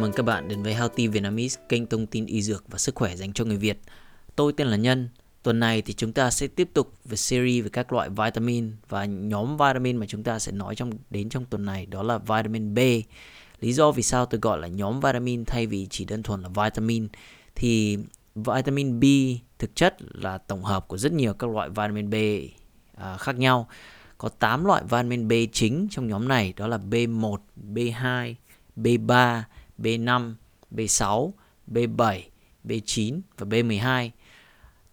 mừng các bạn đến với Healthy Vietnamese, kênh thông tin y dược và sức khỏe dành cho người Việt. Tôi tên là Nhân. Tuần này thì chúng ta sẽ tiếp tục về series về các loại vitamin và nhóm vitamin mà chúng ta sẽ nói trong đến trong tuần này đó là vitamin B. Lý do vì sao tôi gọi là nhóm vitamin thay vì chỉ đơn thuần là vitamin thì vitamin B thực chất là tổng hợp của rất nhiều các loại vitamin B à, khác nhau. Có 8 loại vitamin B chính trong nhóm này đó là B1, B2, B3, B5, B6, B7, B9 và B12.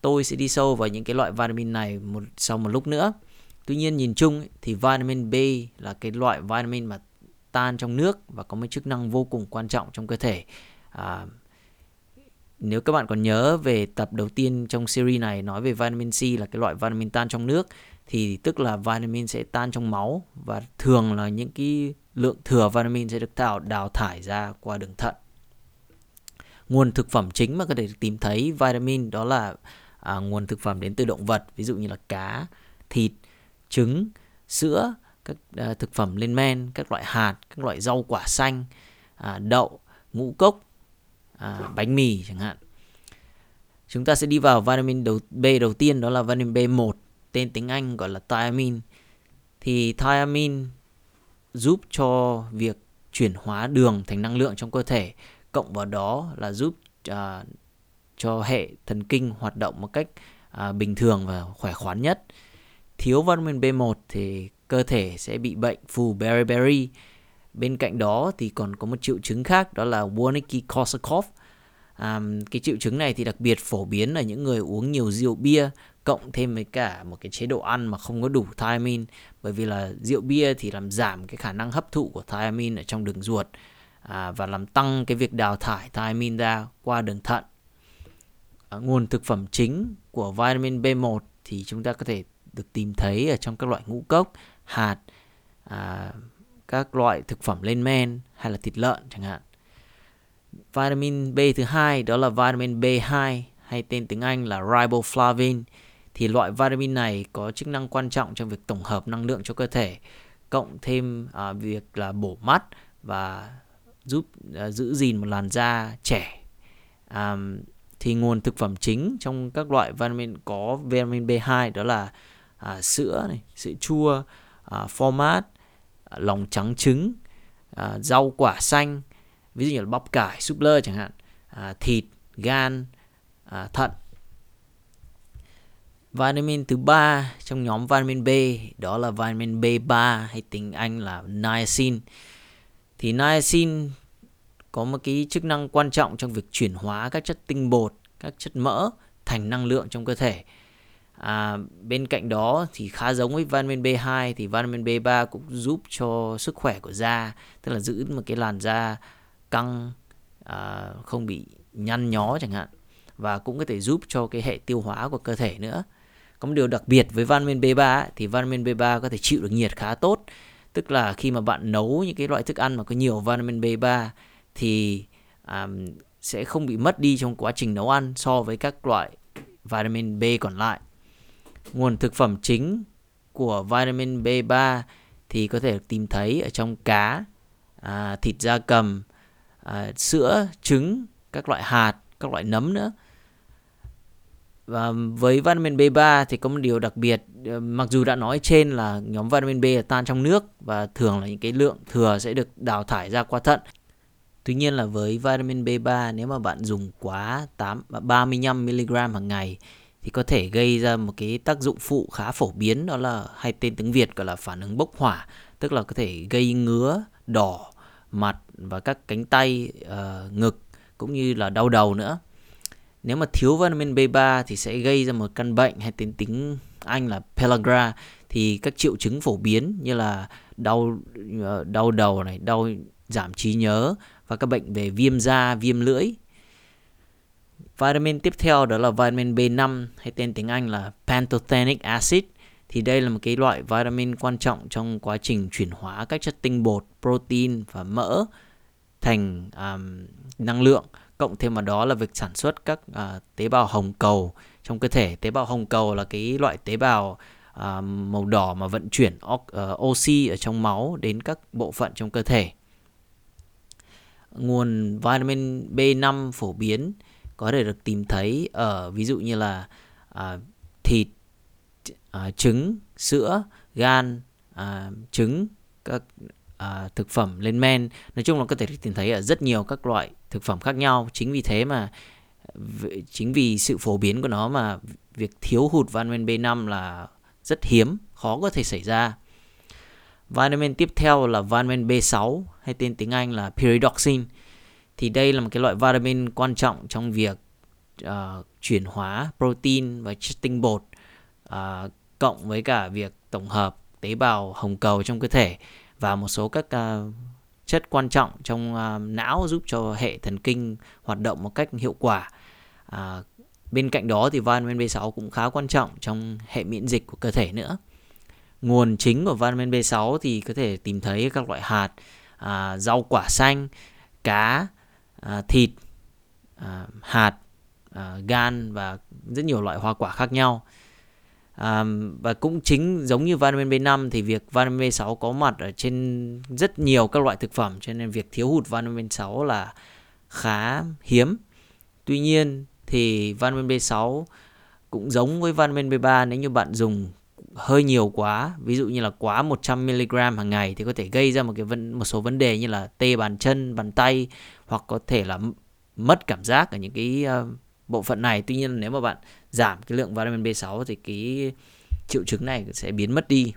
Tôi sẽ đi sâu vào những cái loại vitamin này một sau một lúc nữa. Tuy nhiên nhìn chung thì vitamin B là cái loại vitamin mà tan trong nước và có một chức năng vô cùng quan trọng trong cơ thể. À, nếu các bạn còn nhớ về tập đầu tiên trong series này nói về vitamin C là cái loại vitamin tan trong nước thì tức là vitamin sẽ tan trong máu và thường là những cái lượng thừa vitamin sẽ được tạo đào thải ra qua đường thận. Nguồn thực phẩm chính mà có thể tìm thấy vitamin đó là à, nguồn thực phẩm đến từ động vật, ví dụ như là cá, thịt, trứng, sữa, các à, thực phẩm lên men, các loại hạt, các loại rau quả xanh, à, đậu, ngũ cốc, à, bánh mì chẳng hạn. Chúng ta sẽ đi vào vitamin đầu B đầu tiên đó là vitamin B1, tên tiếng Anh gọi là thiamine. Thì thiamine giúp cho việc chuyển hóa đường thành năng lượng trong cơ thể cộng vào đó là giúp uh, cho hệ thần kinh hoạt động một cách uh, bình thường và khỏe khoắn nhất. Thiếu vitamin B1 thì cơ thể sẽ bị bệnh phù beriberi. Bên cạnh đó thì còn có một triệu chứng khác đó là Wernicke-Korsakoff à, cái triệu chứng này thì đặc biệt phổ biến ở những người uống nhiều rượu bia cộng thêm với cả một cái chế độ ăn mà không có đủ thiamin bởi vì là rượu bia thì làm giảm cái khả năng hấp thụ của thiamin ở trong đường ruột à, và làm tăng cái việc đào thải thiamin ra qua đường thận. À, nguồn thực phẩm chính của vitamin B1 thì chúng ta có thể được tìm thấy ở trong các loại ngũ cốc hạt à, các loại thực phẩm lên men hay là thịt lợn chẳng hạn vitamin B thứ hai đó là vitamin B2 hay tên tiếng Anh là riboflavin. Thì loại vitamin này có chức năng quan trọng trong việc tổng hợp năng lượng cho cơ thể cộng thêm à, việc là bổ mắt và giúp à, giữ gìn một làn da trẻ. À, thì nguồn thực phẩm chính trong các loại vitamin có vitamin B2 đó là à, sữa này, sữa chua, à, format, à, lòng trắng trứng, à, rau quả xanh, ví dụ như là bắp cải, súp lơ chẳng hạn, à, thịt, gan, à, thận Vitamin thứ ba trong nhóm vitamin B đó là vitamin B3 hay tiếng Anh là niacin. Thì niacin có một cái chức năng quan trọng trong việc chuyển hóa các chất tinh bột, các chất mỡ thành năng lượng trong cơ thể. À, bên cạnh đó thì khá giống với vitamin B2 thì vitamin B3 cũng giúp cho sức khỏe của da, tức là giữ một cái làn da căng, à, không bị nhăn nhó chẳng hạn. Và cũng có thể giúp cho cái hệ tiêu hóa của cơ thể nữa. Có một điều đặc biệt với vitamin B3 ấy, thì vitamin B3 có thể chịu được nhiệt khá tốt. Tức là khi mà bạn nấu những cái loại thức ăn mà có nhiều vitamin B3 thì um, sẽ không bị mất đi trong quá trình nấu ăn so với các loại vitamin B còn lại. Nguồn thực phẩm chính của vitamin B3 thì có thể tìm thấy ở trong cá à, thịt da cầm à, sữa trứng các loại hạt các loại nấm nữa và với vitamin B3 thì có một điều đặc biệt ờ, mặc dù đã nói trên là nhóm vitamin B là tan trong nước và thường là những cái lượng thừa sẽ được đào thải ra qua thận. Tuy nhiên là với vitamin B3 nếu mà bạn dùng quá 8 35 mg hàng ngày thì có thể gây ra một cái tác dụng phụ khá phổ biến đó là hay tên tiếng Việt gọi là phản ứng bốc hỏa, tức là có thể gây ngứa, đỏ mặt và các cánh tay, uh, ngực cũng như là đau đầu nữa nếu mà thiếu vitamin B3 thì sẽ gây ra một căn bệnh hay tên tiếng Anh là pellagra thì các triệu chứng phổ biến như là đau ờ, đau đầu này, đau giảm trí nhớ và các bệnh về viêm da, viêm lưỡi. Vitamin tiếp theo đó là vitamin B5 hay tên tiếng Anh là pantothenic acid thì đây là một cái loại vitamin quan trọng trong quá trình chuyển hóa các chất tinh bột, protein và mỡ thành um, năng lượng. Cộng thêm vào đó là việc sản xuất các uh, tế bào hồng cầu. Trong cơ thể tế bào hồng cầu là cái loại tế bào uh, màu đỏ mà vận chuyển uh, oxy ở trong máu đến các bộ phận trong cơ thể. Nguồn vitamin B5 phổ biến có thể được tìm thấy ở ví dụ như là uh, thịt, à, trứng, sữa, gan, à, trứng, các à, thực phẩm lên men. Nói chung là có thể tìm thấy ở rất nhiều các loại thực phẩm khác nhau. Chính vì thế mà chính vì sự phổ biến của nó mà việc thiếu hụt vitamin B5 là rất hiếm, khó có thể xảy ra. Vitamin tiếp theo là vitamin B6 hay tên tiếng Anh là pyridoxine. Thì đây là một cái loại vitamin quan trọng trong việc uh, chuyển hóa protein và chất tinh bột uh, cộng với cả việc tổng hợp tế bào hồng cầu trong cơ thể và một số các uh, chất quan trọng trong uh, não giúp cho hệ thần kinh hoạt động một cách hiệu quả. Uh, bên cạnh đó thì vitamin B6 cũng khá quan trọng trong hệ miễn dịch của cơ thể nữa nguồn chính của vitamin B6 thì có thể tìm thấy các loại hạt, à, rau quả xanh, cá, à, thịt, à, hạt, à, gan và rất nhiều loại hoa quả khác nhau. À, và cũng chính giống như vitamin B5 thì việc vitamin B6 có mặt ở trên rất nhiều các loại thực phẩm cho nên việc thiếu hụt vitamin B6 là khá hiếm. Tuy nhiên thì vitamin B6 cũng giống với vitamin B3 nếu như bạn dùng hơi nhiều quá ví dụ như là quá 100mg hàng ngày thì có thể gây ra một cái vấn một số vấn đề như là tê bàn chân bàn tay hoặc có thể là mất cảm giác ở những cái uh, bộ phận này tuy nhiên nếu mà bạn giảm cái lượng vitamin B6 thì cái triệu chứng này sẽ biến mất đi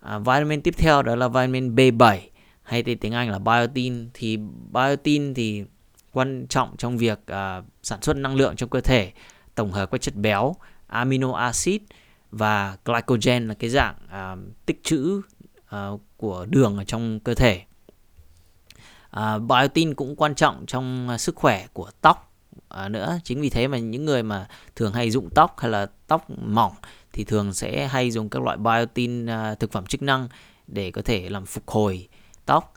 à, vitamin tiếp theo đó là vitamin B7 hay tên tiếng Anh là biotin thì biotin thì quan trọng trong việc uh, sản xuất năng lượng trong cơ thể tổng hợp các chất béo amino acid và glycogen là cái dạng uh, tích trữ uh, của đường ở trong cơ thể. Uh, biotin cũng quan trọng trong uh, sức khỏe của tóc à, nữa. Chính vì thế mà những người mà thường hay rụng tóc hay là tóc mỏng thì thường sẽ hay dùng các loại biotin à, thực phẩm chức năng để có thể làm phục hồi tóc.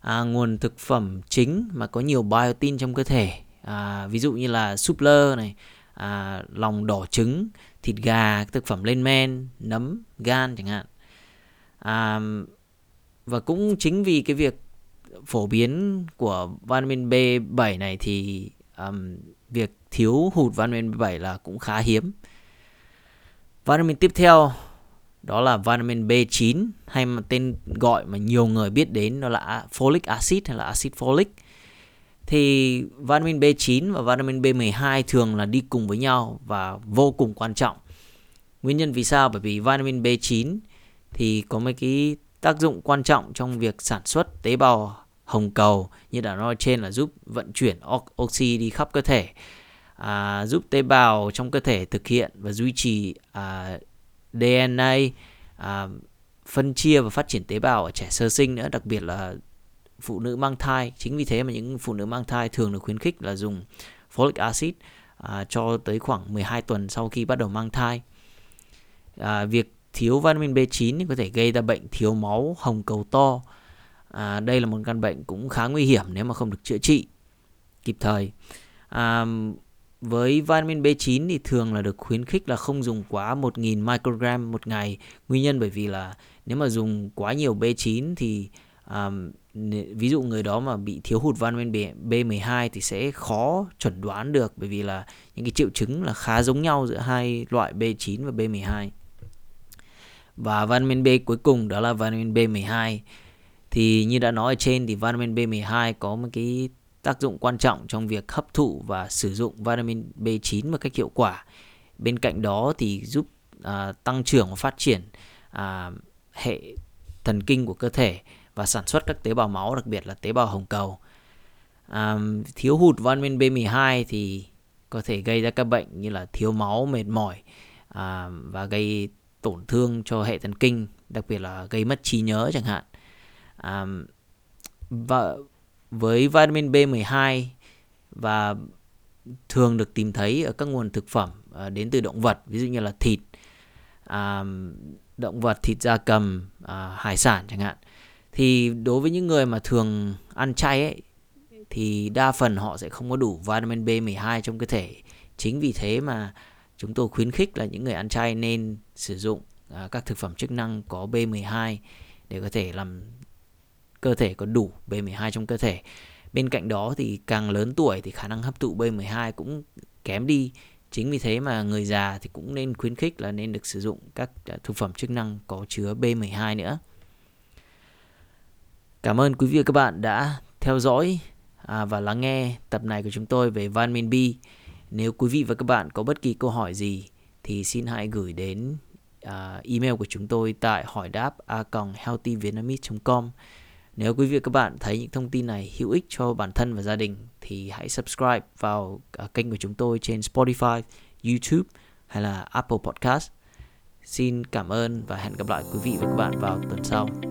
À, nguồn thực phẩm chính mà có nhiều biotin trong cơ thể à, ví dụ như là súp lơ này à, lòng đỏ trứng thịt gà thực phẩm lên men nấm gan chẳng hạn à, và cũng chính vì cái việc phổ biến của vitamin B7 này thì um, việc thiếu hụt vitamin B7 là cũng khá hiếm. Vitamin tiếp theo đó là vitamin B9 hay mà tên gọi mà nhiều người biết đến đó là folic acid hay là acid folic thì vitamin B9 và vitamin B12 thường là đi cùng với nhau và vô cùng quan trọng. Nguyên nhân vì sao? Bởi vì vitamin B9 thì có mấy cái tác dụng quan trọng trong việc sản xuất tế bào hồng cầu như đã nói trên là giúp vận chuyển oxy đi khắp cơ thể, à, giúp tế bào trong cơ thể thực hiện và duy trì à, DNA, à, phân chia và phát triển tế bào ở trẻ sơ sinh nữa, đặc biệt là phụ nữ mang thai. Chính vì thế mà những phụ nữ mang thai thường được khuyến khích là dùng folic acid à, cho tới khoảng 12 tuần sau khi bắt đầu mang thai. À, việc thiếu vitamin B9 có thể gây ra bệnh thiếu máu hồng cầu to à, đây là một căn bệnh cũng khá nguy hiểm nếu mà không được chữa trị kịp thời à, với vitamin B9 thì thường là được khuyến khích là không dùng quá 1.000 microgram một ngày nguyên nhân bởi vì là nếu mà dùng quá nhiều B9 thì à, ví dụ người đó mà bị thiếu hụt vitamin B12 thì sẽ khó chuẩn đoán được bởi vì là những cái triệu chứng là khá giống nhau giữa hai loại B9 và B12. Và vitamin B cuối cùng đó là vitamin B12. Thì như đã nói ở trên thì vitamin B12 có một cái tác dụng quan trọng trong việc hấp thụ và sử dụng vitamin B9 một cách hiệu quả. Bên cạnh đó thì giúp à, tăng trưởng và phát triển à, hệ thần kinh của cơ thể và sản xuất các tế bào máu đặc biệt là tế bào hồng cầu. À, thiếu hụt vitamin B12 thì có thể gây ra các bệnh như là thiếu máu, mệt mỏi à, và gây tổn thương cho hệ thần kinh, đặc biệt là gây mất trí nhớ chẳng hạn um, và với vitamin B12 và thường được tìm thấy ở các nguồn thực phẩm uh, đến từ động vật, ví dụ như là thịt, um, động vật, thịt da cầm, uh, hải sản chẳng hạn thì đối với những người mà thường ăn chay ấy thì đa phần họ sẽ không có đủ vitamin B12 trong cơ thể. Chính vì thế mà chúng tôi khuyến khích là những người ăn chay nên sử dụng uh, các thực phẩm chức năng có B12 để có thể làm cơ thể có đủ B12 trong cơ thể. Bên cạnh đó thì càng lớn tuổi thì khả năng hấp thụ B12 cũng kém đi. Chính vì thế mà người già thì cũng nên khuyến khích là nên được sử dụng các à, thực phẩm chức năng có chứa B12 nữa. Cảm ơn quý vị và các bạn đã theo dõi à, và lắng nghe tập này của chúng tôi về vitamin B. Nếu quý vị và các bạn có bất kỳ câu hỏi gì thì xin hãy gửi đến à, email của chúng tôi tại hỏi đáp a healthyvietnamese.com. Nếu quý vị và các bạn thấy những thông tin này hữu ích cho bản thân và gia đình thì hãy subscribe vào à, kênh của chúng tôi trên Spotify, YouTube hay là Apple Podcast. Xin cảm ơn và hẹn gặp lại quý vị và các bạn vào tuần sau.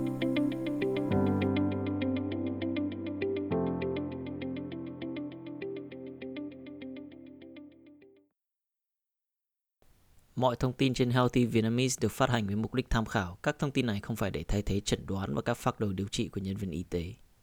Mọi thông tin trên Healthy Vietnamese được phát hành với mục đích tham khảo. Các thông tin này không phải để thay thế chẩn đoán và các phác đồ điều trị của nhân viên y tế.